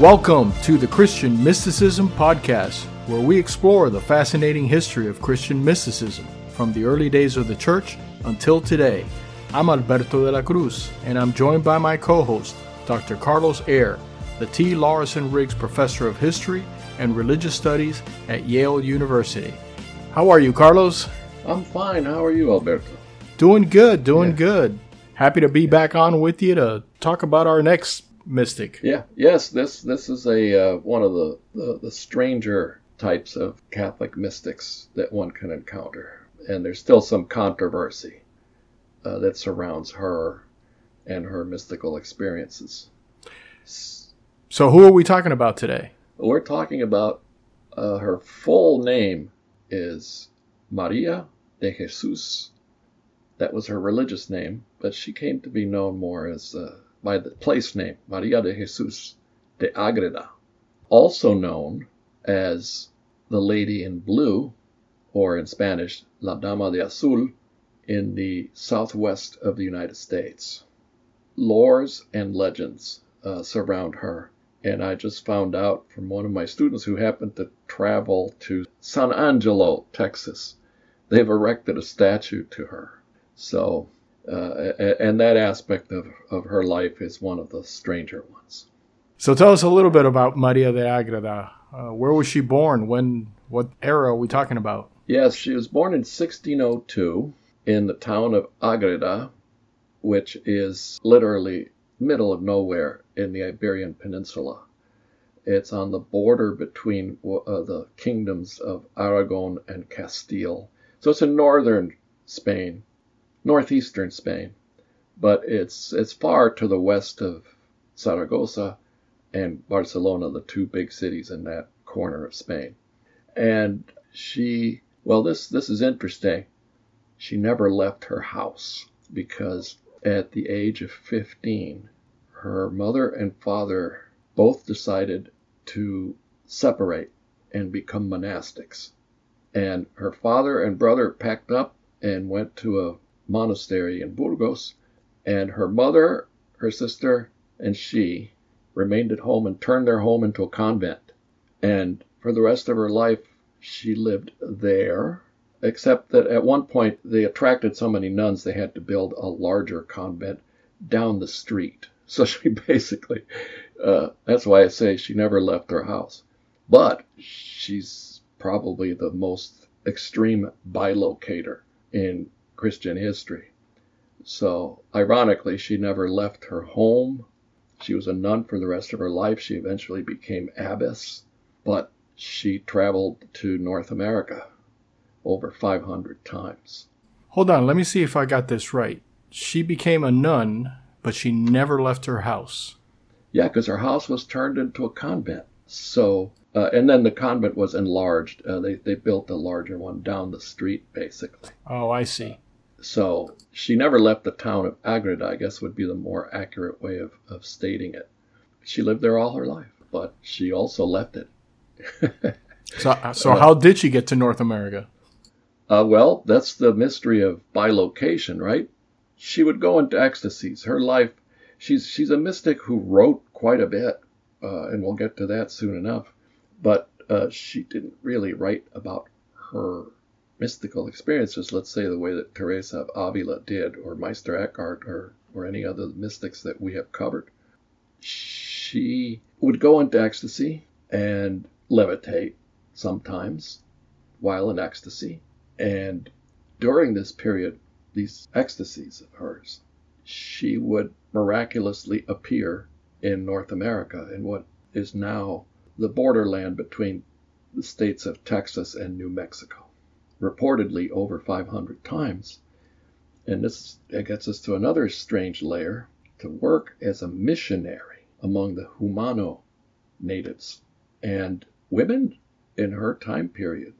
Welcome to the Christian Mysticism Podcast, where we explore the fascinating history of Christian mysticism from the early days of the church until today. I'm Alberto de la Cruz, and I'm joined by my co host, Dr. Carlos Eire, the T. Lawrence Riggs Professor of History and Religious Studies at Yale University. How are you, Carlos? I'm fine. How are you, Alberto? Doing good, doing yeah. good. Happy to be back on with you to talk about our next mystic. Yeah, yes, this this is a uh, one of the, the, the stranger types of Catholic mystics that one can encounter, and there's still some controversy uh, that surrounds her and her mystical experiences. So, who are we talking about today? We're talking about uh, her full name is Maria de Jesus. That was her religious name, but she came to be known more as uh, by the place name Maria de Jesus de Agreda, also known as the Lady in Blue, or in Spanish, La Dama de Azul, in the southwest of the United States. Lores and legends uh, surround her, and I just found out from one of my students who happened to travel to San Angelo, Texas. They've erected a statue to her. So uh, and that aspect of, of her life is one of the stranger ones. So tell us a little bit about Maria de Agreda. Uh, where was she born? When? What era are we talking about? Yes, she was born in 1602 in the town of Agreda, which is literally middle of nowhere in the Iberian Peninsula. It's on the border between uh, the kingdoms of Aragon and Castile. So it's in northern Spain northeastern Spain, but it's it's far to the west of Saragossa and Barcelona, the two big cities in that corner of Spain. And she, well, this this is interesting. She never left her house because at the age of 15, her mother and father both decided to separate and become monastics. And her father and brother packed up and went to a monastery in Burgos, and her mother, her sister, and she remained at home and turned their home into a convent. And for the rest of her life, she lived there, except that at one point they attracted so many nuns they had to build a larger convent down the street. So she basically, uh, that's why I say she never left her house. But she's probably the most extreme bilocator in Christian history. So, ironically, she never left her home. She was a nun for the rest of her life. She eventually became abbess, but she traveled to North America over 500 times. Hold on, let me see if I got this right. She became a nun, but she never left her house. Yeah, because her house was turned into a convent. So, uh, and then the convent was enlarged. Uh, they, they built a larger one down the street, basically. Oh, I see. So she never left the town of Agreda, I guess would be the more accurate way of, of stating it. She lived there all her life, but she also left it. so, uh, so how did she get to North America? Uh, well, that's the mystery of bilocation, right? She would go into ecstasies. Her life, she's she's a mystic who wrote quite a bit, uh, and we'll get to that soon enough. But uh, she didn't really write about her mystical experiences, let's say the way that Teresa of Avila did, or Meister Eckhart, or, or any other mystics that we have covered, she would go into ecstasy and levitate sometimes while in ecstasy. And during this period, these ecstasies of hers, she would miraculously appear in North America, in what is now the borderland between the states of Texas and New Mexico reportedly over 500 times. And this gets us to another strange layer to work as a missionary among the Jumano natives. And women in her time period,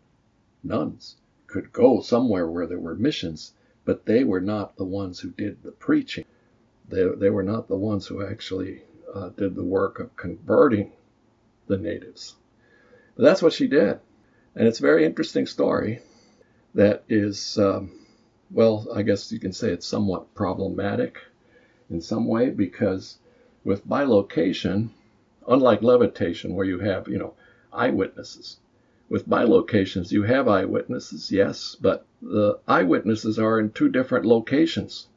nuns, could go somewhere where there were missions, but they were not the ones who did the preaching. They, they were not the ones who actually uh, did the work of converting the natives. But that's what she did. And it's a very interesting story that is, um, well, I guess you can say it's somewhat problematic in some way because with bilocation, Unlike levitation, where you have, you know, eyewitnesses. With bilocations, you have eyewitnesses, yes, but the eyewitnesses are in two different locations,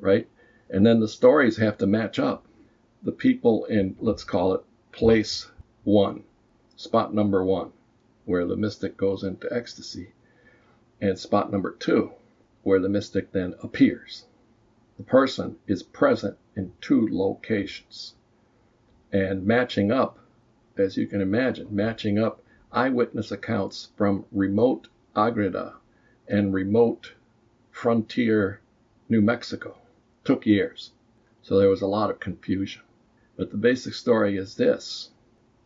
right? And then the stories have to match up. The people in, let's call it place one, spot number one, where the mystic goes into ecstasy, and spot number two, where the mystic then appears. The person is present in two locations. And matching up, as you can imagine, matching up eyewitness accounts from remote Agreda and remote frontier New Mexico took years. So there was a lot of confusion. But the basic story is this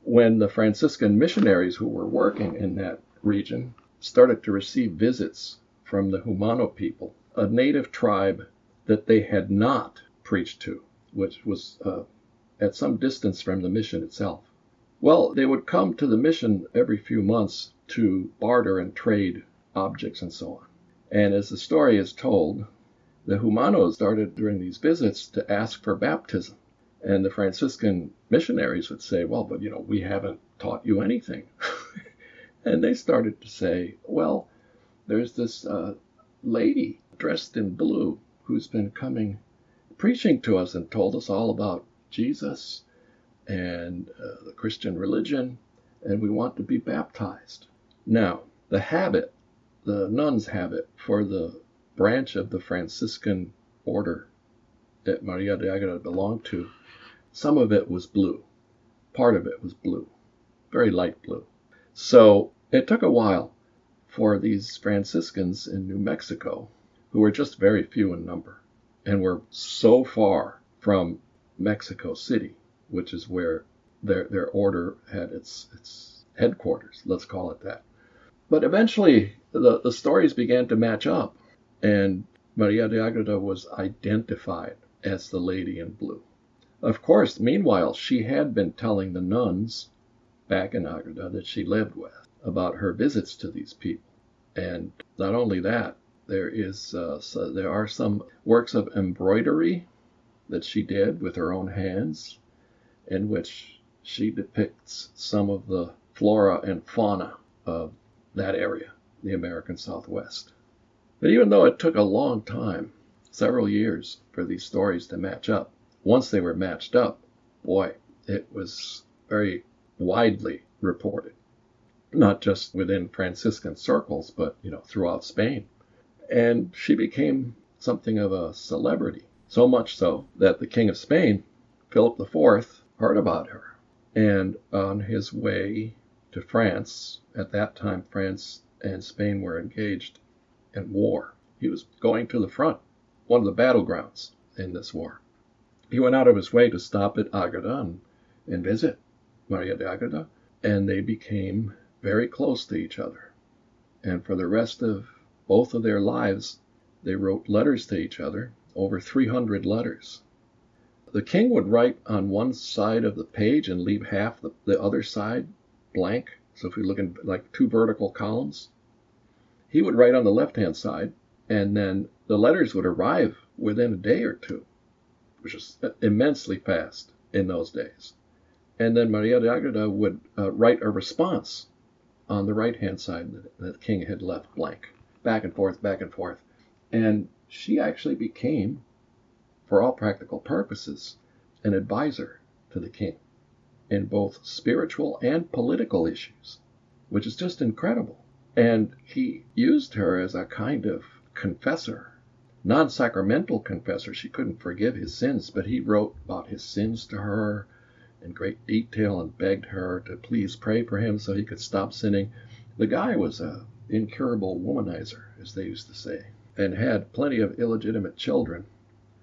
when the Franciscan missionaries who were working in that region started to receive visits from the Jumano people, a native tribe that they had not preached to, which was uh, at some distance from the mission itself. Well, they would come to the mission every few months to barter and trade objects and so on. And as the story is told, the Jumanos started during these visits to ask for baptism. And the Franciscan missionaries would say, Well, but you know, we haven't taught you anything. and they started to say, Well, there's this uh, lady dressed in blue who's been coming preaching to us and told us all about Jesus and uh, the Christian religion, and we want to be baptized. Now, the habit, the nun's habit for the branch of the Franciscan order that Maria de Agreda belonged to, some of it was blue. Part of it was blue, very light blue. So it took a while for these Franciscans in New Mexico, who were just very few in number and were so far from Mexico City, which is where their, their order had its, its headquarters, let's call it that. But eventually, the, the stories began to match up and Maria de Agreda was identified as the lady in blue. Of course, meanwhile, she had been telling the nuns back in Agreda that she lived with about her visits to these people. And not only that, there is uh, so there are some works of embroidery that she did with her own hands, in which she depicts some of the flora and fauna of that area, the American Southwest. But even though it took a long time, several years, for these stories to match up, once they were matched up, boy, it was very widely reported. Not just within Franciscan circles, but you know, throughout Spain. And she became something of a celebrity, so much so that the King of Spain, Philip IV, heard about her. And on his way to France, at that time France and Spain were engaged in war. He was going to the front, one of the battlegrounds in this war. He went out of his way to stop at Agreda and, and visit Maria de Agreda, and they became very close to each other. And for the rest of both of their lives, they wrote letters to each other, over 300 letters. The king would write on one side of the page and leave half the, the other side blank. So if we look at like two vertical columns, he would write on the left hand side, and then the letters would arrive within a day or two, which was immensely fast in those days. And then Maria de Agreda would uh, write a response on the right hand side that the king had left blank, back and forth, back and forth. And she actually became, for all practical purposes, an advisor to the king in both spiritual and political issues, which is just incredible. And he used her as a kind of confessor, non sacramental confessor. She couldn't forgive his sins, but he wrote about his sins to her in great detail and begged her to please pray for him so he could stop sinning. The guy was a incurable womanizer, as they used to say, and had plenty of illegitimate children,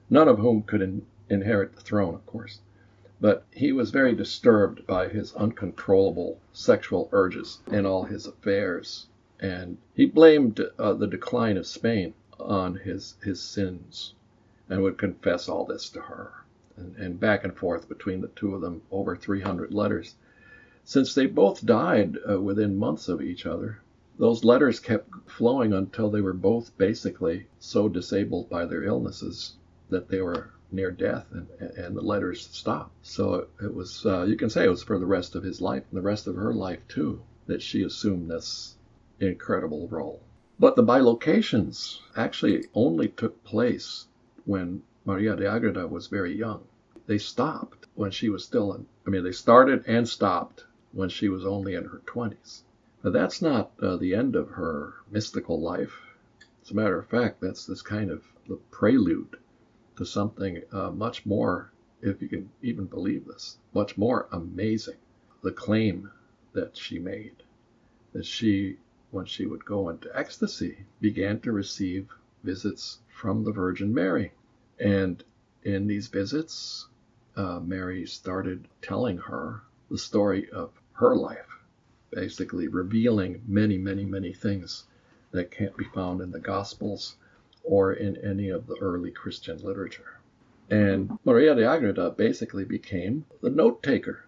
none of whom could in- inherit the throne, of course. But he was very disturbed by his uncontrollable sexual urges and all his affairs and he blamed uh, the decline of Spain on his his sins, and would confess all this to her, and, and back and forth between the two of them over 300 letters. Since they both died uh, within months of each other, those letters kept flowing until they were both basically so disabled by their illnesses that they were near death, and, and the letters stopped. So it, was, uh, you can say it was for the rest of his life and the rest of her life too, that she assumed this incredible role. But the bilocations actually only took place when Maria de Agreda was very young. They stopped when she was still in, I mean, they started and stopped when she was only in her 20s. But that's not uh, the end of her mystical life. As a matter of fact, that's this kind of the prelude to something uh, much more, if you can even believe this, much more amazing. The claim that she made that she, when she would go into ecstasy, began to receive visits from the Virgin Mary. And in these visits, uh, Mary started telling her the story of her life, basically revealing many, many, many things that can't be found in the Gospels or in any of the early Christian literature. And Maria de Agreda basically became the note taker,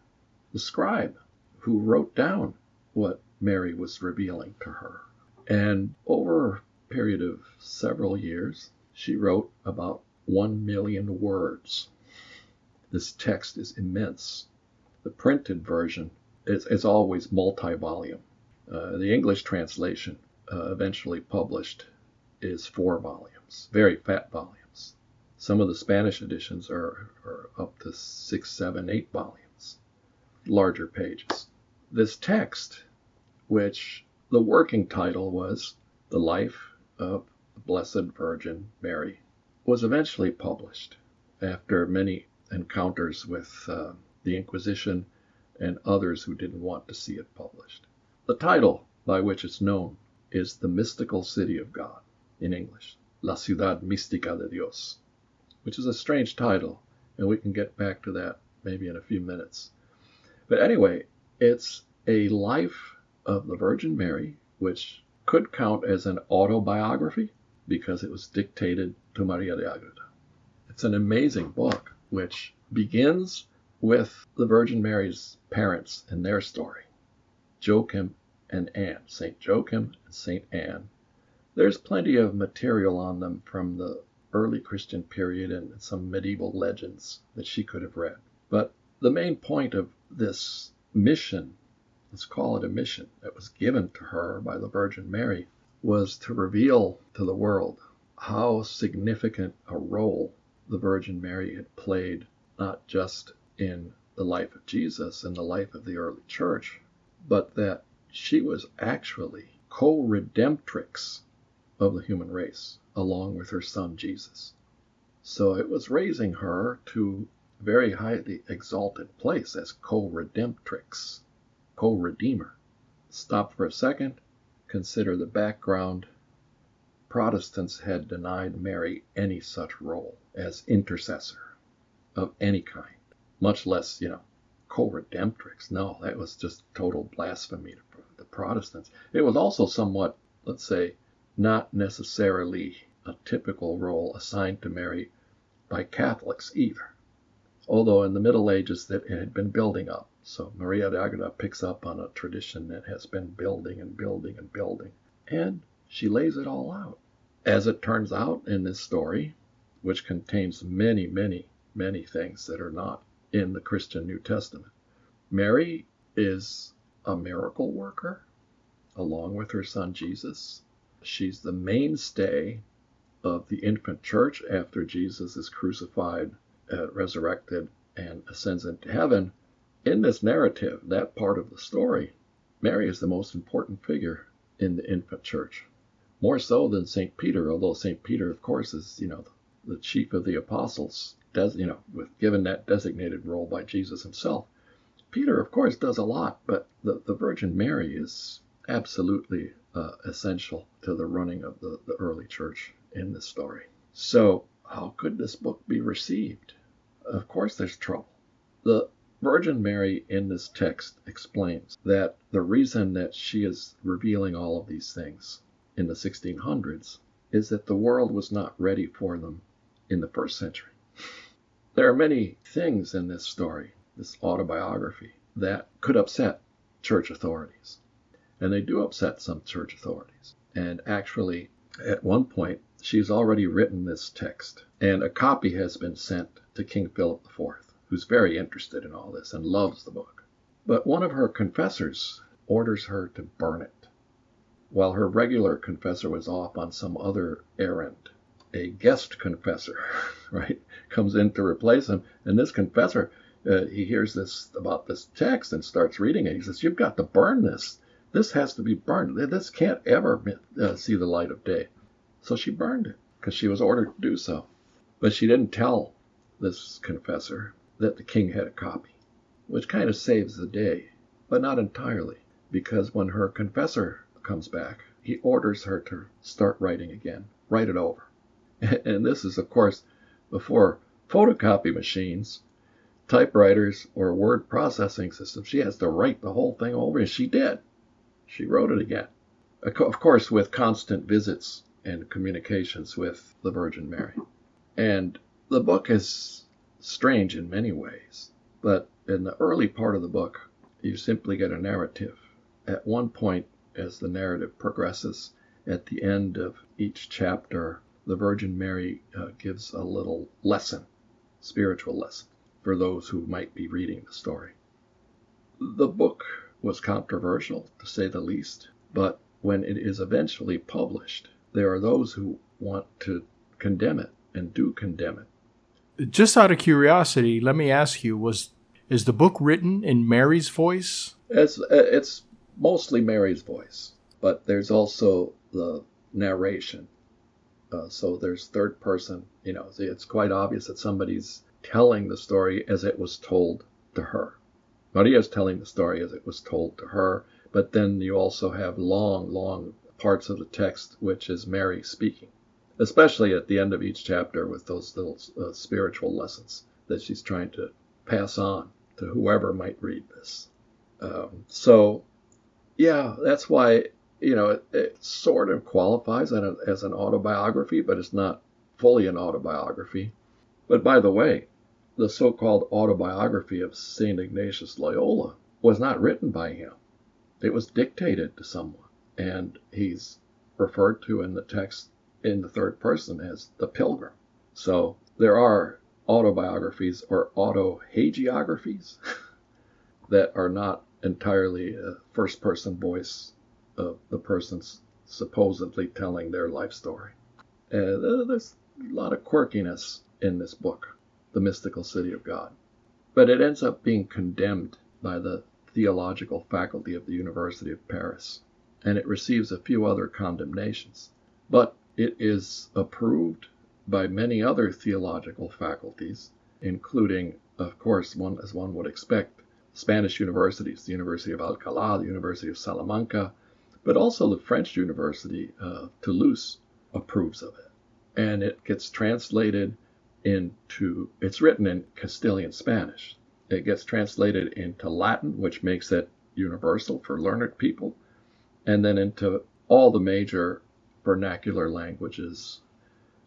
the scribe, who wrote down what Mary was revealing to her. And over a period of several years, she wrote about one million words. This text is immense. The printed version is, is always multi volume. Uh, the English translation, uh, eventually published, is four volumes, very fat volumes. Some of the Spanish editions are, are up to six, seven, eight volumes, larger pages. This text, which the working title was The Life of the Blessed Virgin Mary, was eventually published after many encounters with uh, the Inquisition and others who didn't want to see it published. The title by which it's known is The Mystical City of God in English, La Ciudad Mística de Dios, which is a strange title, and we can get back to that maybe in a few minutes. But anyway, it's a life of the Virgin Mary, which could count as an autobiography because it was dictated to Maria de Agreda. It's an amazing book which begins with the Virgin Mary's parents and their story Joachim and Anne, St. Joachim and St. Anne. There's plenty of material on them from the early Christian period and some medieval legends that she could have read. But the main point of this mission, let's call it a mission, that was given to her by the Virgin Mary, was to reveal to the world how significant a role the Virgin Mary had played, not just in the life of Jesus and the life of the early church, but that she was actually co redemptrix of the human race, along with her son Jesus. So it was raising her to a very highly exalted place as co redemptrix, co redeemer. Stop for a second, consider the background. Protestants had denied Mary any such role as intercessor of any kind, much less, you know, co-redemptrix. No, that was just total blasphemy to the Protestants. It was also somewhat, let's say, not necessarily a typical role assigned to Mary by Catholics either. Although in the Middle Ages that it had been building up. So Maria de Agreda picks up on a tradition that has been building and building and building. And she lays it all out. As it turns out in this story, which contains many, many, many things that are not in the Christian New Testament. Mary is a miracle worker along with her son Jesus. She's the mainstay of the infant church after Jesus is crucified, uh, resurrected, and ascends into heaven. In this narrative, that part of the story, Mary is the most important figure in the infant church. More so than St. Peter, although St. Peter, of course, is, you know, the chief of the apostles, does you know, with given that designated role by Jesus himself. Peter, of course, does a lot, but the, the Virgin Mary is absolutely uh, essential to the running of the, the early church in this story. So, how could this book be received? Of course, there's trouble. The Virgin Mary in this text explains that the reason that she is revealing all of these things in the 1600s is that the world was not ready for them in the first century. There are many things in this story, this autobiography, that could upset church authorities. And they do upset some church authorities. And actually, at one point, she's already written this text, and a copy has been sent to King Philip IV, who's very interested in all this and loves the book. But one of her confessors orders her to burn it. While her regular confessor was off on some other errand, a guest confessor, right, comes in to replace him, and this confessor, uh, he hears this about this text and starts reading it. He says, "You've got to burn this. This has to be burned. This can't ever uh, see the light of day." So she burned it because she was ordered to do so. But she didn't tell this confessor that the king had a copy, which kind of saves the day, but not entirely, because when her confessor comes back, he orders her to start writing again, write it over. And this is, of course, before photocopy machines, typewriters, or word processing systems. She has to write the whole thing over, and she did. She wrote it again. Of course, with constant visits and communications with the Virgin Mary. And the book is strange in many ways, but in the early part of the book, you simply get a narrative. At one point, as the narrative progresses, at the end of each chapter, the Virgin Mary uh, gives a little lesson, spiritual lesson, for those who might be reading the story. The book was controversial, to say the least, but when it is eventually published, there are those who want to condemn it and do condemn it. Just out of curiosity, let me ask you: Was is the book written in Mary's voice? It's it's mostly Mary's voice, but there's also the narration. Uh, so there's third person. You know, it's quite obvious that somebody's telling the story as it was told to her. Maria's telling the story as it was told to her, but then you also have long, long parts of the text which is Mary speaking, especially at the end of each chapter with those little uh, spiritual lessons that she's trying to pass on to whoever might read this. Um, so, yeah, that's why you know it, it sort of qualifies as an autobiography, but it's not fully an autobiography. But by the way, the so-called autobiography of Saint Ignatius Loyola was not written by him. It was dictated to someone and he's referred to in the text in the third person as the pilgrim. So there are autobiographies or autohagiographies that are not entirely a first person voice of the person's supposedly telling their life story. Uh, there's a lot of quirkiness in this book, The Mystical City of God. But it ends up being condemned by the theological faculty of the University of Paris and it receives a few other condemnations. But it is approved by many other theological faculties, including, of course, one as one would expect, Spanish universities, the University of Alcalá, the University of Salamanca, but also the French University of Toulouse approves of it. And it gets translated into, it's written in Castilian Spanish. It gets translated into Latin, which makes it universal for learned people and then into all the major vernacular languages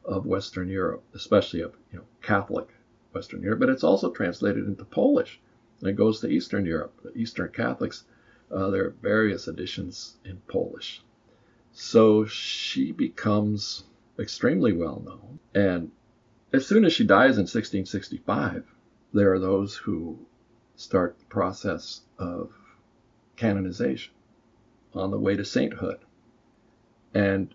of Western Europe, especially of you know Catholic Western Europe. But it's also translated into Polish, and it goes to Eastern Europe. The Eastern Catholics, uh, there are various editions in Polish. So she becomes extremely well known, and as soon as she dies in 1665, there are those who start the process of canonization on the way to sainthood and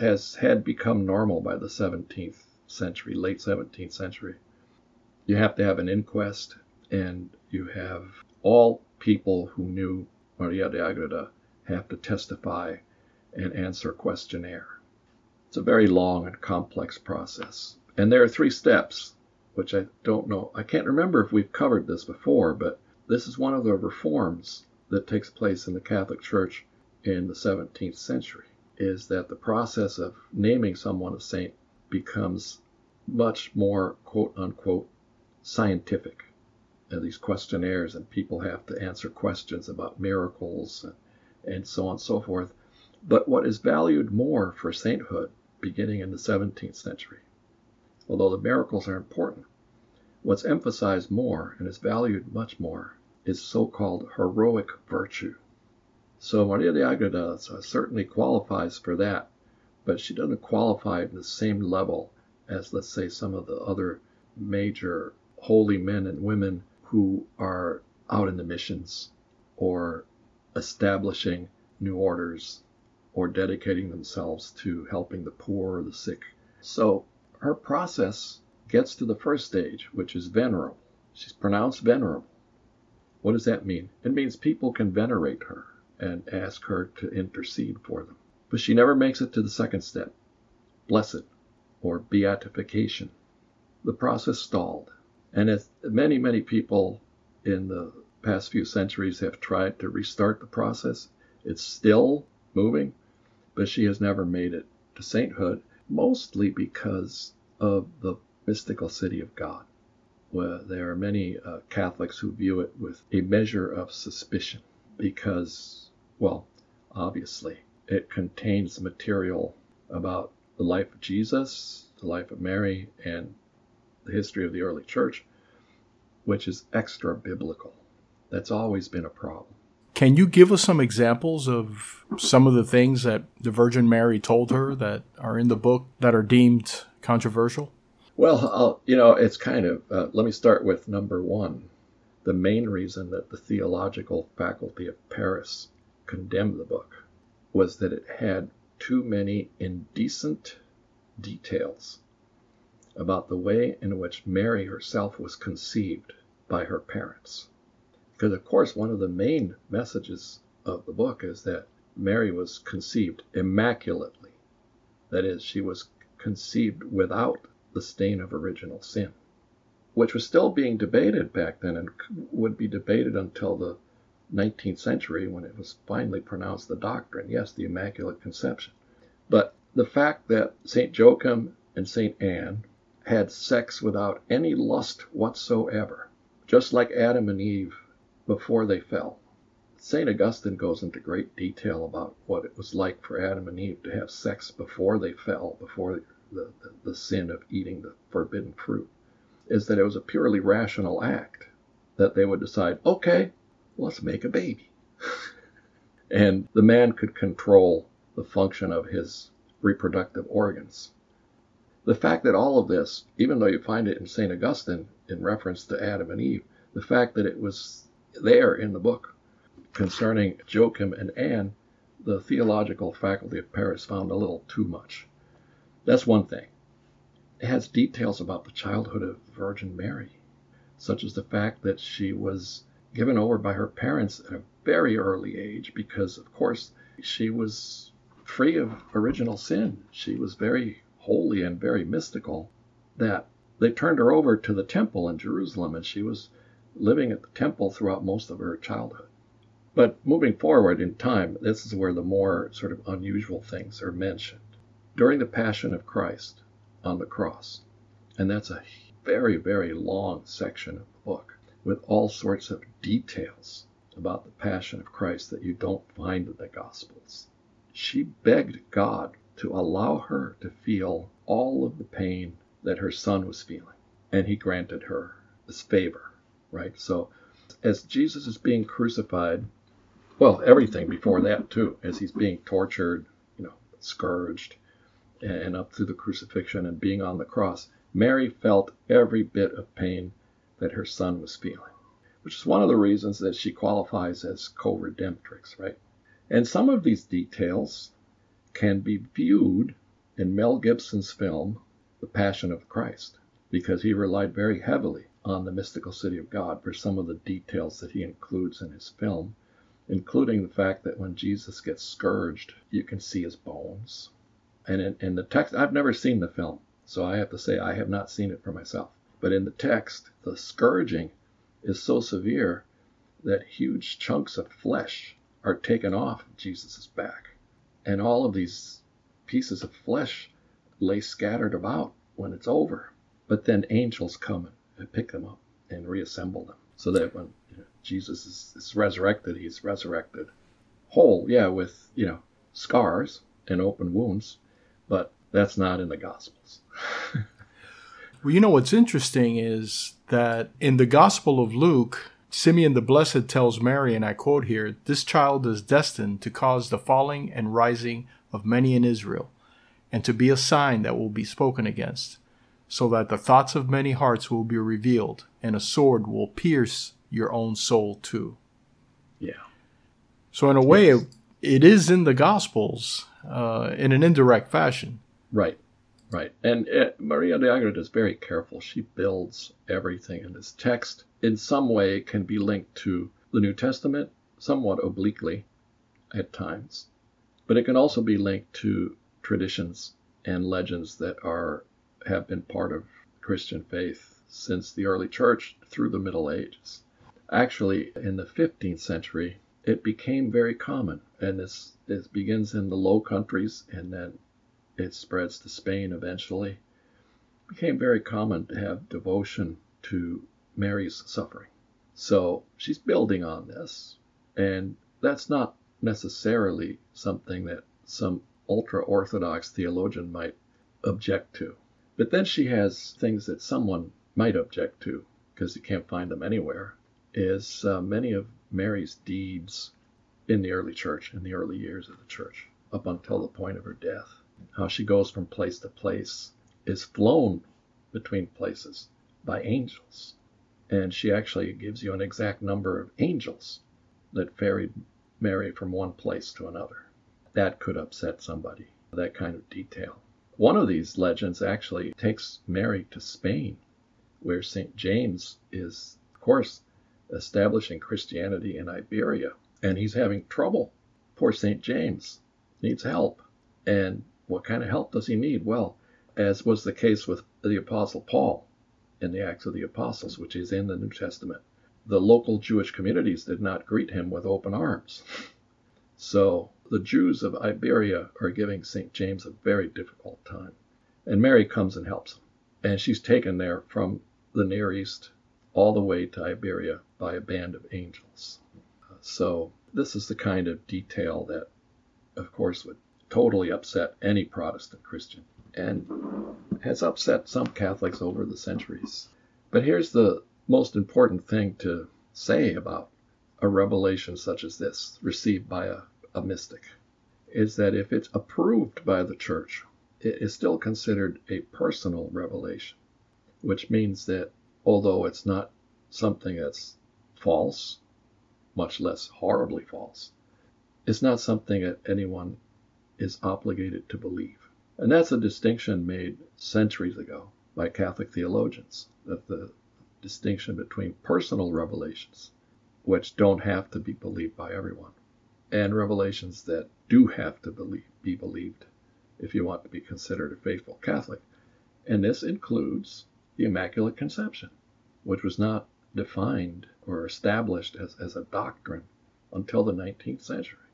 has had become normal by the 17th century, late 17th century. You have to have an inquest, and you have all people who knew Maria de Agreda have to testify and answer questionnaire. It's a very long and complex process. And there are three steps, which I don't know, I can't remember if we've covered this before, but this is one of the reforms that takes place in the Catholic Church in the 17th century is that the process of naming someone a saint becomes much more quote unquote scientific. And these questionnaires, and people have to answer questions about miracles and, and so on and so forth. But what is valued more for sainthood beginning in the 17th century, although the miracles are important, what's emphasized more and is valued much more is so called heroic virtue. So Maria de Agreda uh, certainly qualifies for that but she doesn't qualify at the same level as, let's say, some of the other major holy men and women who are out in the missions or establishing new orders or dedicating themselves to helping the poor or the sick. So her process gets to the first stage, which is venerable. She's pronounced venerable. What does that mean? It means people can venerate her and ask her to intercede for them. But she never makes it to the second step, blessed or beatification. The process stalled. And as many, many people in the past few centuries have tried to restart the process, it's still moving, but she has never made it to sainthood, mostly because of the mystical city of God. Well, there are many uh, Catholics who view it with a measure of suspicion because, well, obviously, it contains material about the life of Jesus, the life of Mary, and the history of the early church, which is extra biblical. That's always been a problem. Can you give us some examples of some of the things that the Virgin Mary told her that are in the book that are deemed controversial? Well, I'll, you know, it's kind of, uh, let me start with number one. The main reason that the theological faculty of Paris condemned the book was that it had too many indecent details about the way in which Mary herself was conceived by her parents. Because, of course, one of the main messages of the book is that Mary was conceived immaculately. That is, she was conceived without the stain of original sin, which was still being debated back then and would be debated until the 19th century when it was finally pronounced the doctrine yes, the Immaculate Conception. But the fact that St. Joachim and St. Anne had sex without any lust whatsoever, just like Adam and Eve before they fell. St. Augustine goes into great detail about what it was like for Adam and Eve to have sex before they fell, before the, the, the sin of eating the forbidden fruit, is that it was a purely rational act that they would decide, okay, let's make a baby. and the man could control the function of his reproductive organs. The fact that all of this, even though you find it in St. Augustine in reference to Adam and Eve, the fact that it was there in the book concerning Joachim and Anne, the theological faculty of Paris found a little too much. That's one thing. It has details about the childhood of Virgin Mary, such as the fact that she was given over by her parents at a very early age because, of course, she was free of original sin. She was very holy and very mystical, that they turned her over to the temple in Jerusalem and she was living at the temple throughout most of her childhood. But moving forward in time, this is where the more sort of unusual things are mentioned. During the Passion of Christ on the cross, and that's a very, very long section of the book with all sorts of details about the Passion of Christ that you don't find in the Gospels. She begged God to allow her to feel all of the pain that her son was feeling, and he granted her this favor right? So as Jesus is being crucified, well, everything before that too, as he's being tortured, you know, scourged, and up through the crucifixion and being on the cross, Mary felt every bit of pain that her son was feeling, which is one of the reasons that she qualifies as co-redemptrix, right? And some of these details can be viewed in Mel Gibson's film, The Passion of Christ, because he relied very heavily on the mystical city of God for some of the details that he includes in his film, including the fact that when Jesus gets scourged, you can see his bones. And in, in the text, I've never seen the film, so I have to say I have not seen it for myself. But in the text, the scourging is so severe that huge chunks of flesh are taken off Jesus' back. And all of these pieces of flesh lay scattered about when it's over. But then angels come and pick them up and reassemble them so that when you know, Jesus is, is resurrected, he's resurrected whole, yeah, with, you know, scars and open wounds, but that's not in the Gospels. well, you know what's interesting is that in the Gospel of Luke, Simeon the Blessed tells Mary, and I quote here, This child is destined to cause the falling and rising of many in Israel, and to be a sign that will be spoken against, so that the thoughts of many hearts will be revealed, and a sword will pierce your own soul too. Yeah. So, in a way, yes. it is in the Gospels uh, in an indirect fashion. Right, right. And uh, Maria de Agreda is very careful. She builds everything in this text in some way can be linked to the New Testament, somewhat obliquely at times, but it can also be linked to traditions and legends that are have been part of Christian faith since the early church through the Middle Ages. Actually, in the 15th century, it became very common, and this, this begins in the Low Countries, and then it spreads to Spain eventually. It became very common to have devotion to Mary's suffering. So she's building on this, and that's not necessarily something that some ultra orthodox theologian might object to. But then she has things that someone might object to because you can't find them anywhere. Is uh, many of Mary's deeds in the early church, in the early years of the church, up until the point of her death. How she goes from place to place, is flown between places by angels. And she actually gives you an exact number of angels that ferried Mary from one place to another. That could upset somebody, that kind of detail. One of these legends actually takes Mary to Spain, where St. James is, of course, establishing Christianity in Iberia, and he's having trouble. Poor St. James needs help. And what kind of help does he need? Well, as was the case with the Apostle Paul in the Acts of the Apostles, which is in the New Testament, the local Jewish communities did not greet him with open arms. So the Jews of Iberia are giving St. James a very difficult time. And Mary comes and helps him. And she's taken there from the Near East all the way to Iberia by a band of angels. So this is the kind of detail that, of course, would totally upset any Protestant Christian and has upset some Catholics over the centuries. But here's the most important thing to say about a revelation such as this received by a, a mystic is that if it's approved by the church, it is still considered a personal revelation, which means that although it's not something that's false, much less horribly false, it's not something that anyone is obligated to believe. And that's a distinction made centuries ago by Catholic theologians, that the distinction between personal revelations, which don't have to be believed by everyone, and revelations that do have to believe, be believed if you want to be considered a faithful Catholic. And this includes the Immaculate Conception, which was not defined or established as, as a doctrine until the 19th century.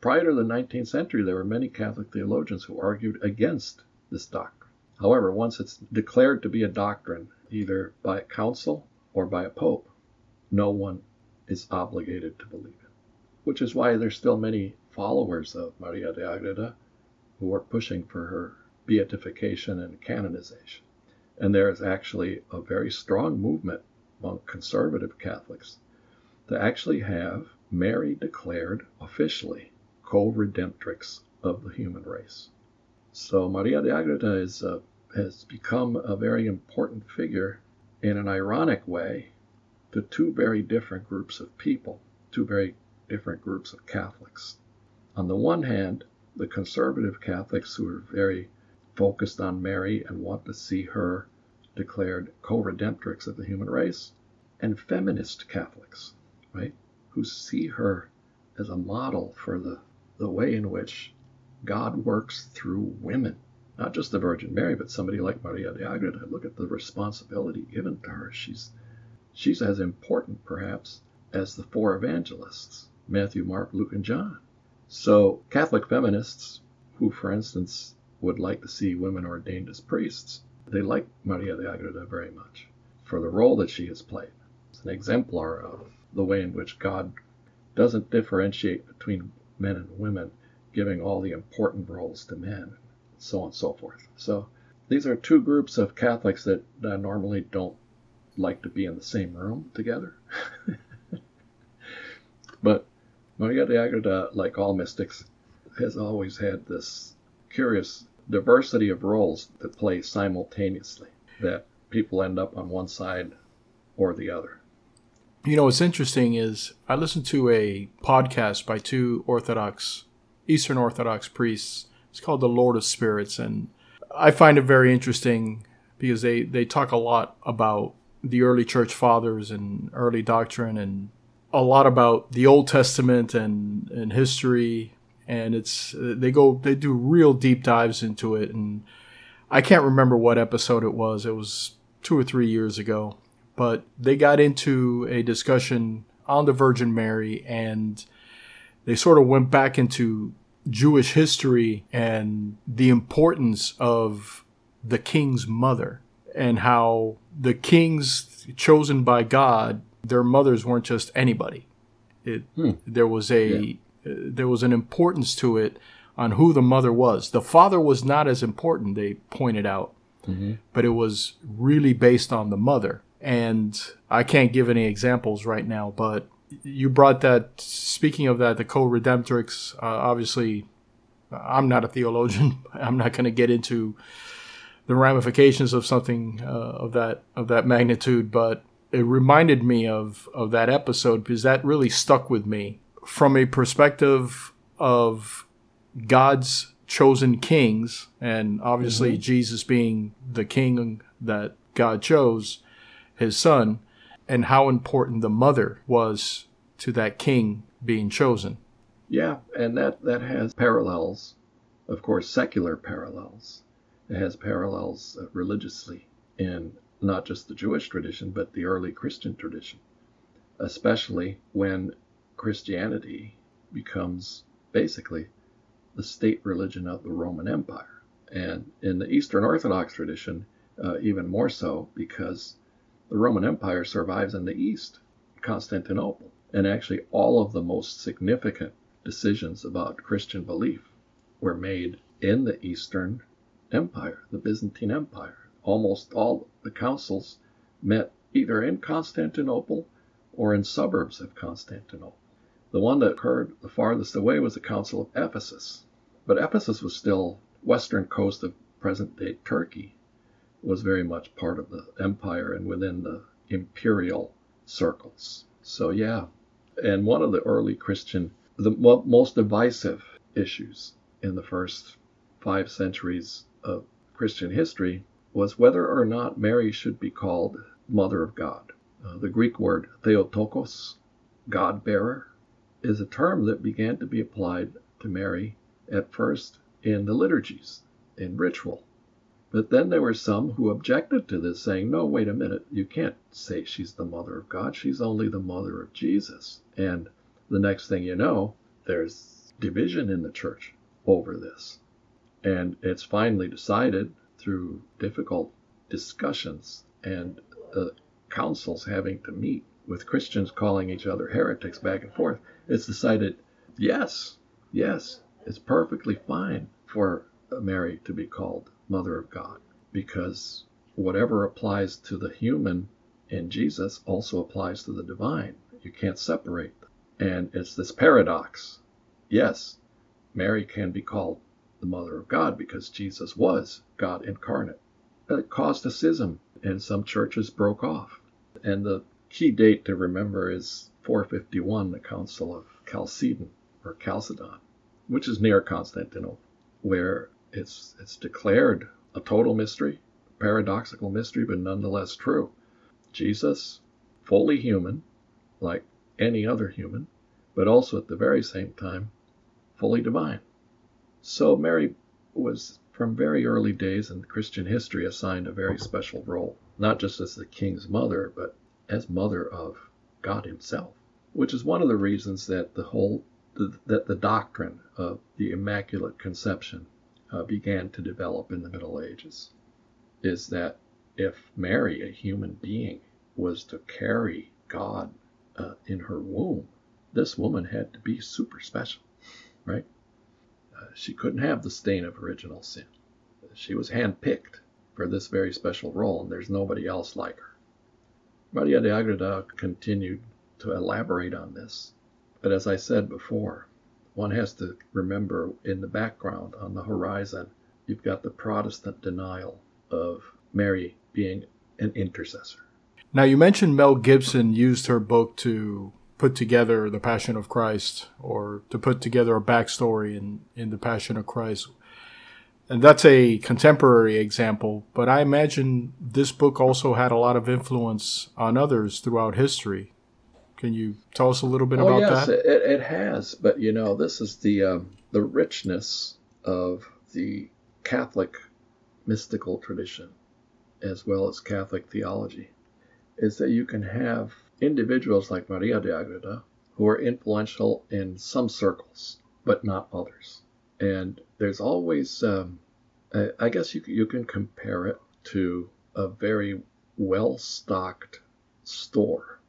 Prior to the 19th century, there were many Catholic theologians who argued against this doctrine. However, once it's declared to be a doctrine, either by a council or by a pope, no one is obligated to believe it. Which is why there's still many followers of Maria de Agreda who are pushing for her beatification and canonization. And there is actually a very strong movement among conservative Catholics to actually have Mary declared officially co-redemptrix of the human race. So Maria de Agreda is, uh, has become a very important figure in an ironic way to two very different groups of people, two very different groups of Catholics. On the one hand, the conservative Catholics who are very focused on Mary and want to see her declared co-redemptrix of the human race, and feminist Catholics, right, who see her as a model for the, the way in which God works through women. Not just the Virgin Mary, but somebody like Maria de Agreda. Look at the responsibility given to her. She's she's as important, perhaps, as the four evangelists Matthew, Mark, Luke, and John. So, Catholic feminists, who, for instance, would like to see women ordained as priests, they like Maria de Agreda very much for the role that she has played. It's an exemplar of the way in which God doesn't differentiate between men and women, giving all the important roles to men, so on and so forth. So these are two groups of Catholics that uh, normally don't like to be in the same room together. but Maria de Agreda, like all mystics, has always had this curious diversity of roles that play simultaneously, that people end up on one side or the other. You know, what's interesting is I listened to a podcast by two Orthodox, Eastern Orthodox priests. It's called The Lord of Spirits. And I find it very interesting because they, they talk a lot about the early church fathers and early doctrine and a lot about the Old Testament and, and history. And it's, they go, they do real deep dives into it. And I can't remember what episode it was. It was two or three years ago but they got into a discussion on the Virgin Mary and they sort of went back into Jewish history and the importance of the king's mother and how the kings chosen by God, their mothers weren't just anybody. It, hmm. There was a yeah. uh, there was an importance to it on who the mother was. The father was not as important, they pointed out, mm-hmm. but it was really based on the mother and I can't give any examples right now, but you brought that. Speaking of that, the co-redemptrix. Uh, obviously, I'm not a theologian. I'm not going to get into the ramifications of something uh, of that of that magnitude, but it reminded me of of that episode because that really stuck with me from a perspective of God's chosen kings, and obviously mm-hmm. Jesus being the king that God chose his son, and how important the mother was to that king being chosen. Yeah, and that, that has parallels, of course, secular parallels. It has parallels uh, religiously in not just the Jewish tradition, but the early Christian tradition, especially when Christianity becomes basically the state religion of the Roman Empire. And in the Eastern Orthodox tradition, uh, even more so because the Roman Empire survives in the East, Constantinople. And actually, all of the most significant decisions about Christian belief were made in the Eastern Empire, the Byzantine Empire. Almost all the councils met either in Constantinople or in suburbs of Constantinople. The one that occurred the farthest away was the Council of Ephesus. But Ephesus was still western coast of present day Turkey was very much part of the empire and within the imperial circles. So, yeah. And one of the early Christian, the most divisive issues in the first five centuries of Christian history was whether or not Mary should be called Mother of God. Uh, the Greek word Theotokos, God bearer, is a term that began to be applied to Mary at first in the liturgies, in ritual. But then there were some who objected to this, saying, no, wait a minute, you can't say she's the mother of God. She's only the mother of Jesus. And the next thing you know, there's division in the church over this. And it's finally decided through difficult discussions and uh, councils having to meet with Christians calling each other heretics back and forth. It's decided, yes, yes, it's perfectly fine for Mary to be called Mother of God, because whatever applies to the human in Jesus also applies to the divine. You can't separate. And it's this paradox. Yes, Mary can be called the Mother of God because Jesus was God incarnate. It caused a schism, and some churches broke off. And the key date to remember is 451, the Council of Chalcedon, or Chalcedon, which is near Constantinople, where it's it's declared a total mystery, paradoxical mystery, but nonetheless true. Jesus, fully human, like any other human, but also at the very same time, fully divine. So Mary was from very early days in Christian history assigned a very special role, not just as the king's mother, but as mother of God himself, which is one of the reasons that the whole that the doctrine of the Immaculate Conception uh, began to develop in the Middle Ages is that if Mary, a human being, was to carry God uh, in her womb, this woman had to be super special, right? Uh, she couldn't have the stain of original sin. She was handpicked for this very special role, and there's nobody else like her. Maria de Agreda continued to elaborate on this, but as I said before, one has to remember in the background on the horizon you've got the Protestant denial of Mary being an intercessor. Now, you mentioned Mel Gibson used her book to put together the Passion of Christ or to put together a backstory in, in the Passion of Christ. And that's a contemporary example, but I imagine this book also had a lot of influence on others throughout history. Can you tell us a little bit oh, about yes, that? It, it has, but you know, this is the um, the richness of the Catholic mystical tradition as well as Catholic theology is that you can have individuals like Maria de Agreda who are influential in some circles, but not others. And there's always, um, I guess you, you can compare it to a very well stocked store,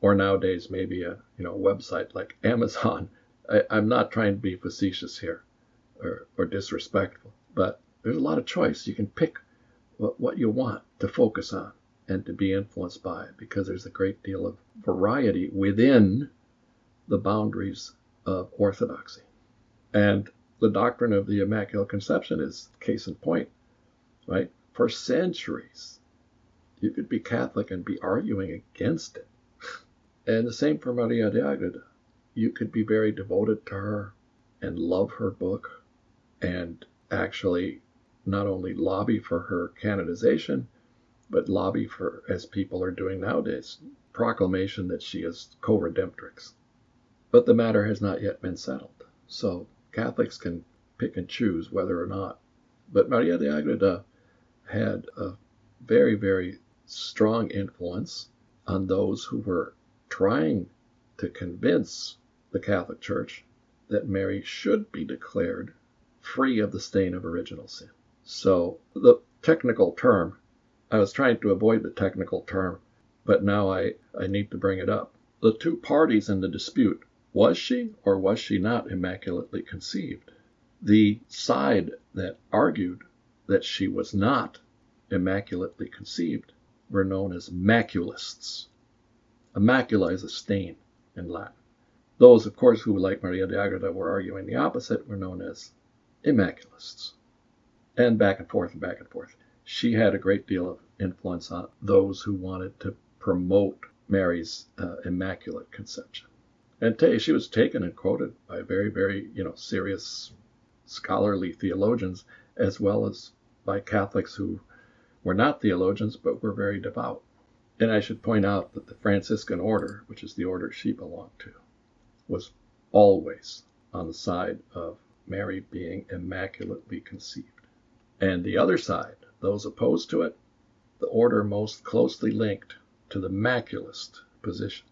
or nowadays maybe a you know website like Amazon. I, I'm not trying to be facetious here or, or disrespectful, but there's a lot of choice. You can pick what, what you want to focus on and to be influenced by because there's a great deal of variety within the boundaries of orthodoxy. And the doctrine of the Immaculate Conception is case in point, right? For centuries, you could be Catholic and be arguing against it. And the same for Maria de Agreda. You could be very devoted to her and love her book and actually not only lobby for her canonization, but lobby for, as people are doing nowadays, proclamation that she is co redemptrix. But the matter has not yet been settled. So Catholics can pick and choose whether or not. But Maria de Agreda had a very, very strong influence on those who were trying to convince the Catholic Church that Mary should be declared free of the stain of original sin. So the technical term, I was trying to avoid the technical term, but now I, I need to bring it up. The two parties in the dispute, was she or was she not immaculately conceived? The side that argued that she was not immaculately conceived were known as maculists. A is a stain in Latin. Those, of course, who, like Maria de Agreda, were arguing the opposite, were known as immaculists and back and forth and back and forth. She had a great deal of influence on those who wanted to promote Mary's uh, immaculate conception. And t- she was taken and quoted by very, very, you know, serious scholarly theologians, as well as by Catholics who were not theologians but were very devout. And I should point out that the Franciscan order, which is the order she belonged to, was always on the side of Mary being immaculately conceived. And the other side, those opposed to it, the order most closely linked to the maculist position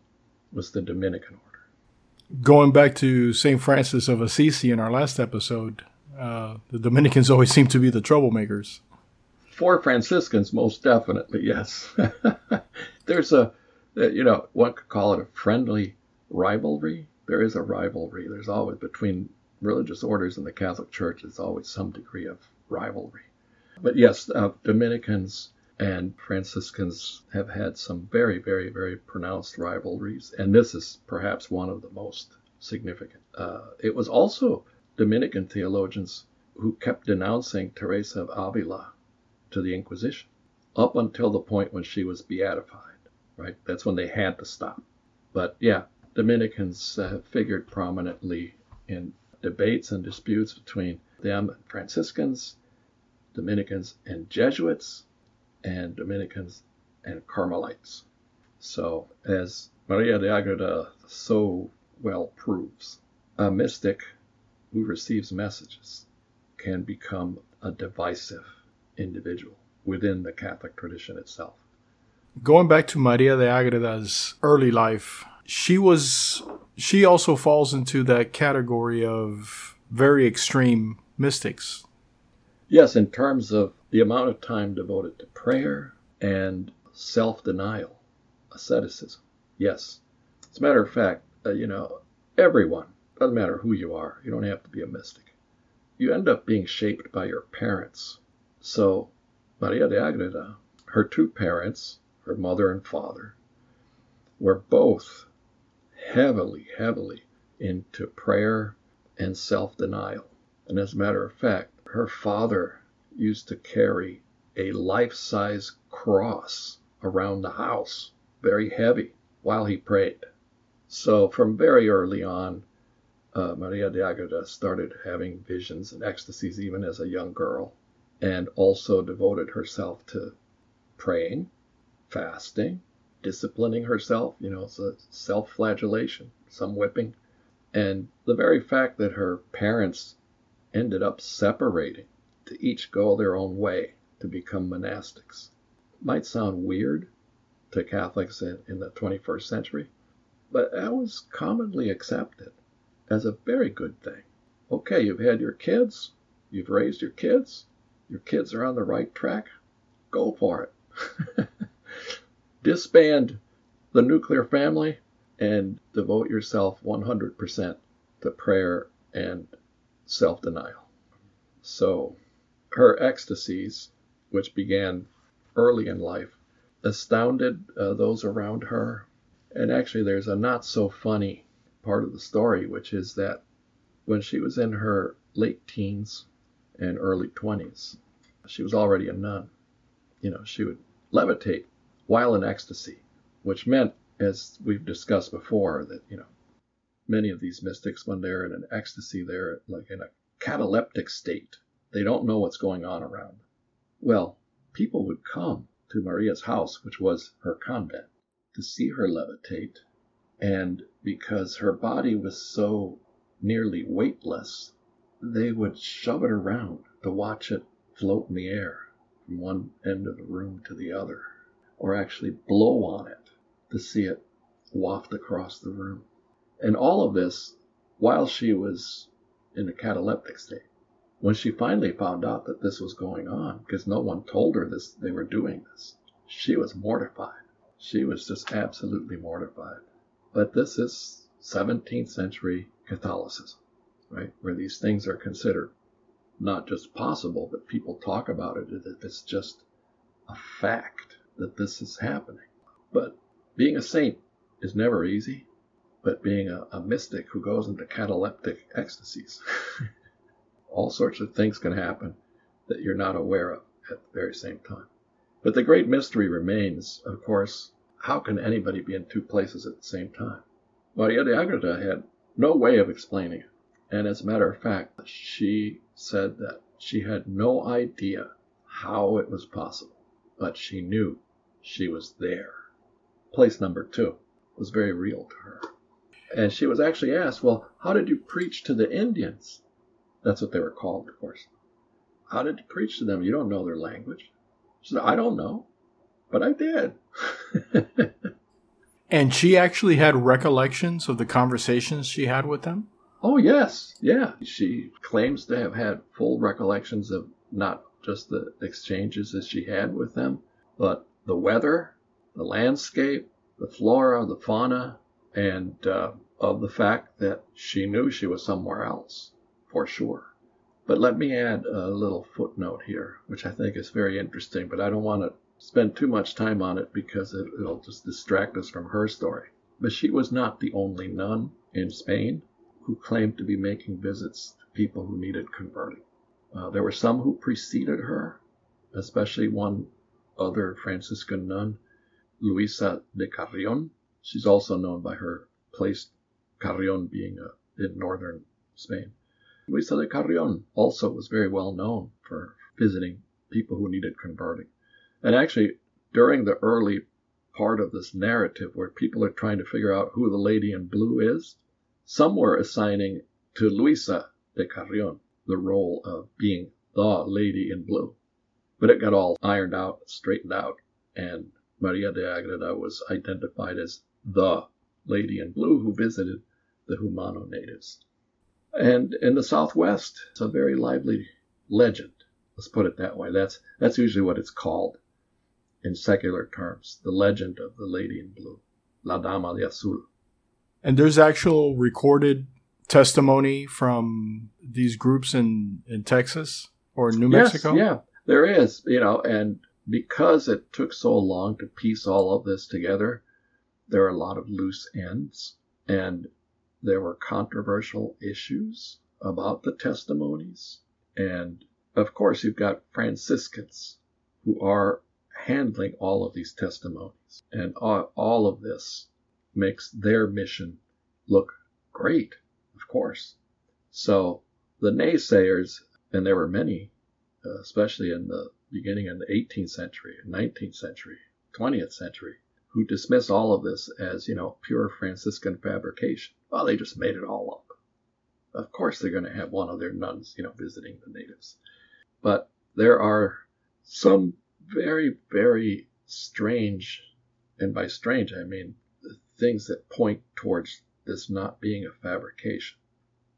was the Dominican order. Going back to St. Francis of Assisi in our last episode, uh, the Dominicans always seem to be the troublemakers. For Franciscans, most definitely, yes. There's a, you know, one could call it a friendly rivalry. There is a rivalry. There's always between religious orders in the Catholic Church, there's always some degree of rivalry. But yes, uh, Dominicans and Franciscans have had some very, very, very pronounced rivalries, and this is perhaps one of the most significant. Uh, it was also Dominican theologians who kept denouncing Teresa of Avila to the Inquisition up until the point when she was beatified, right? That's when they had to stop. But yeah, Dominicans have figured prominently in debates and disputes between them and Franciscans, Dominicans and Jesuits, and Dominicans and Carmelites. So, as Maria de Agreda so well proves, a mystic who receives messages can become a divisive individual within the Catholic tradition itself. Going back to Maria de Agreda's early life, she was she also falls into that category of very extreme mystics. Yes, in terms of the amount of time devoted to prayer and self denial, asceticism. Yes. As a matter of fact, uh, you know, everyone, doesn't matter who you are, you don't have to be a mystic. You end up being shaped by your parents. So, Maria de Agreda, her two parents, her mother and father, were both heavily, heavily into prayer and self denial. And as a matter of fact, her father used to carry a life size cross around the house, very heavy, while he prayed. So, from very early on, uh, Maria de Agreda started having visions and ecstasies even as a young girl, and also devoted herself to praying, fasting, disciplining herself, you know, so self flagellation, some whipping. And the very fact that her parents ended up separating to each go their own way to become monastics might sound weird to Catholics in, in the 21st century, but that was commonly accepted as a very good thing. Okay, you've had your kids, you've raised your kids, your kids are on the right track, go for it. Disband the nuclear family and devote yourself 100% to prayer and self denial. So, her ecstasies, which began early in life, astounded uh, those around her. And actually, there's a not so funny part of the story, which is that when she was in her late teens and early 20s, she was already a nun. You know, she would levitate while in ecstasy, which meant, as we've discussed before, that, you know, many of these mystics, when they're in an ecstasy, they're like in a cataleptic state. They don't know what's going on around. Well, people would come to Maria's house, which was her convent, to see her levitate. And because her body was so nearly weightless, they would shove it around to watch it float in the air from one end of the room to the other, or actually blow on it to see it waft across the room. And all of this while she was in a cataleptic state. When she finally found out that this was going on, because no one told her this they were doing this, she was mortified. She was just absolutely mortified. But this is 17th century Catholicism, right? Where these things are considered not just possible, but people talk about it it's just a fact that this is happening. But being a saint is never easy, but being a, a mystic who goes into cataleptic ecstasies all sorts of things can happen that you're not aware of at the very same time. But the great mystery remains, of course, how can anybody be in two places at the same time? Maria de Agreda had no way of explaining it. And as a matter of fact, she said that she had no idea how it was possible, but she knew she was there. Place number two was very real to her. And she was actually asked, Well, how did you preach to the Indians? That's what they were called, of course. How did you preach to them? You don't know their language. She said, I don't know, but I did. and she actually had recollections of the conversations she had with them? Oh, yes. Yeah. She claims to have had full recollections of not just the exchanges that she had with them, but the weather, the landscape, the flora, the fauna, and uh, of the fact that she knew she was somewhere else for sure. But let me add a little footnote here, which I think is very interesting, but I don't want to spend too much time on it because it, will just distract us from her story. But she was not the only nun in Spain who claimed to be making visits to people who needed converting. Uh, there were some who preceded her, especially one other Franciscan nun, Luisa de Carrion. She's also known by her place, Carrion being uh, in northern Spain. Luisa de Carrion also was very well known for visiting people who needed converting. And actually, during the early part of this narrative where people are trying to figure out who the lady in blue is, some were assigning to Luisa de Carrion the role of being the lady in blue. But it got all ironed out, straightened out, and Maria de Agreda was identified as the lady in blue who visited the Jumano natives. And in the Southwest, it's a very lively legend. Let's put it that way. That's that's usually what it's called in secular terms. The legend of the Lady in Blue, La Dama de Azul. And there's actual recorded testimony from these groups in in Texas or New Mexico. Yes, yeah, there is. You know, and because it took so long to piece all of this together, there are a lot of loose ends. And there were controversial issues about the testimonies, and of course, you've got Franciscans who are handling all of these testimonies. And all, all of this makes their mission look great, of course. So the naysayers, and there were many, uh, especially in the beginning in the 18th century, 19th century, 20th century, who dismiss all of this as, you know, pure Franciscan fabrication. Well, they just made it all up. Of course, they're going to have one of their nuns, you know, visiting the natives. But there are some very, very strange, and by strange, I mean things that point towards this not being a fabrication.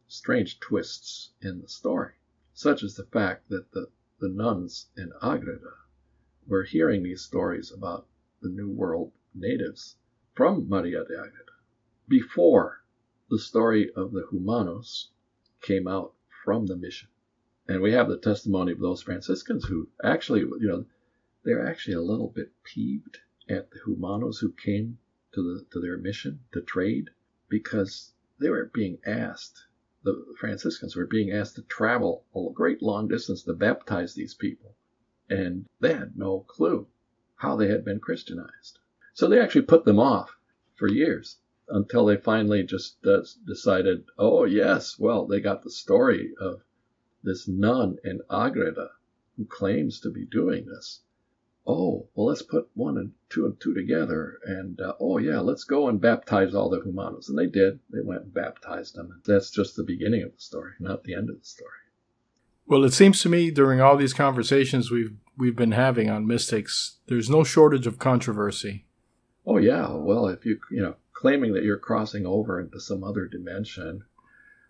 Strange twists in the story, such as the fact that the, the nuns in Agreda were hearing these stories about the New World natives from Maria de Agreda before the story of the Jumanos came out from the mission. And we have the testimony of those Franciscans who actually, you know, they're actually a little bit peeved at the Jumanos who came to the to their mission to trade because they were being asked the Franciscans were being asked to travel a great long distance to baptize these people and they had no clue how they had been Christianized. So they actually put them off for years until they finally just uh, decided, oh, yes, well, they got the story of this nun in Agreda who claims to be doing this oh, well, let's put one and two and two together. And, uh, oh, yeah, let's go and baptize all the Jumanos. And they did. They went and baptized them. And that's just the beginning of the story, not the end of the story. Well, it seems to me during all these conversations we've we've been having on mystics, there's no shortage of controversy. Oh yeah, well, if you you know claiming that you're crossing over into some other dimension,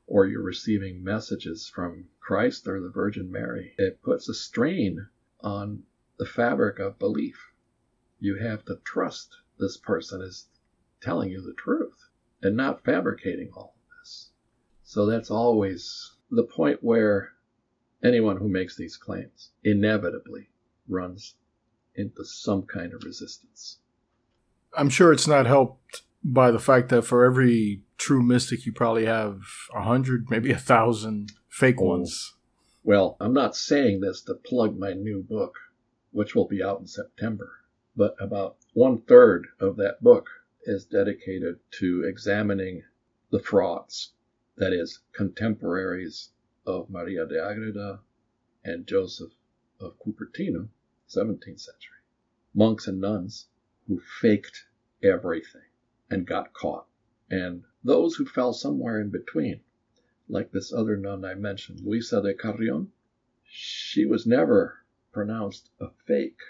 or you're receiving messages from Christ or the Virgin Mary, it puts a strain on the fabric of belief. You have to trust this person is telling you the truth and not fabricating all of this. So that's always the point where anyone who makes these claims inevitably runs into some kind of resistance. I'm sure it's not helped by the fact that for every true mystic, you probably have a hundred, maybe a thousand fake oh. ones. Well, I'm not saying this to plug my new book which will be out in September. But about one third of that book is dedicated to examining the frauds, that is, contemporaries of Maria de Agreda and Joseph of Cupertino, 17th century. Monks and nuns who faked everything and got caught, and those who fell somewhere in between, like this other nun I mentioned, Luisa de Carrion. She was never pronounced a fake,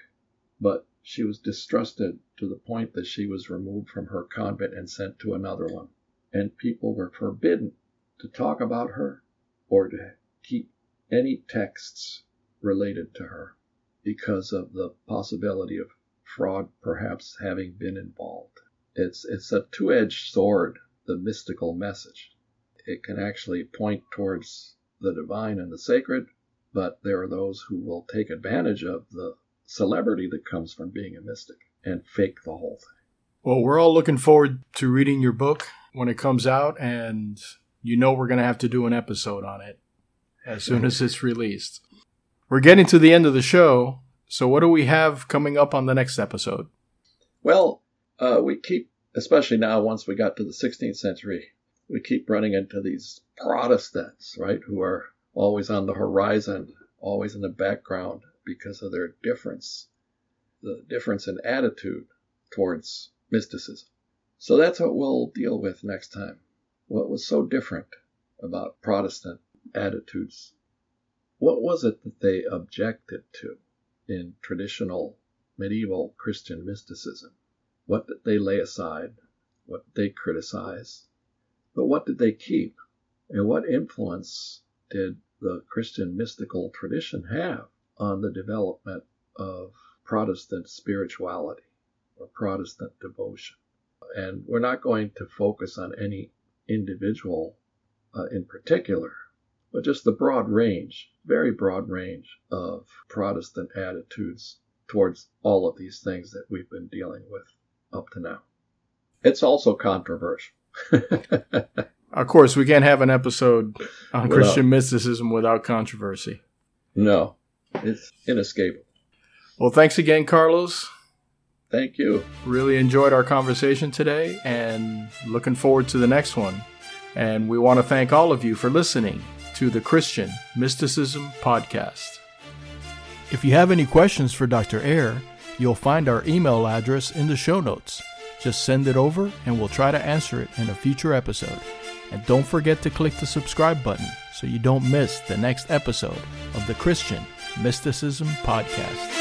but she was distrusted to the point that she was removed from her convent and sent to another one. And people were forbidden to talk about her or to keep any texts related to her because of the possibility of fraud perhaps having been involved. It's, it's a two edged sword, the mystical message. It can actually point towards the divine and the sacred, but there are those who will take advantage of the celebrity that comes from being a mystic and fake the whole thing. Well, we're all looking forward to reading your book when it comes out, and you know we're going to have to do an episode on it as soon as it's released. We're getting to the end of the show, so what do we have coming up on the next episode? Well, uh, we keep, especially now, once we got to the 16th century, we keep running into these Protestants, right, who are always on the horizon, always in the background because of their difference, the difference in attitude towards mysticism. So that's what we'll deal with next time. What was so different about Protestant attitudes? What was it that they objected to in traditional medieval Christian mysticism? What did they lay aside? What did they criticize? But what did they keep? And what influence did the Christian mystical tradition have on the development of Protestant spirituality or Protestant devotion. And we're not going to focus on any individual uh, in particular, but just the broad range, very broad range of Protestant attitudes towards all of these things that we've been dealing with up to now. It's also controversial. Of course, we can't have an episode on without, Christian mysticism without controversy. No, it's inescapable. Well, thanks again, Carlos. Thank you. Really enjoyed our conversation today and looking forward to the next one. And we want to thank all of you for listening to the Christian Mysticism Podcast. If you have any questions for Dr. Eire, you'll find our email address in the show notes. Just send it over and we'll try to answer it in a future episode. And don't forget to click the subscribe button so you don't miss the next episode of the Christian Mysticism Podcast.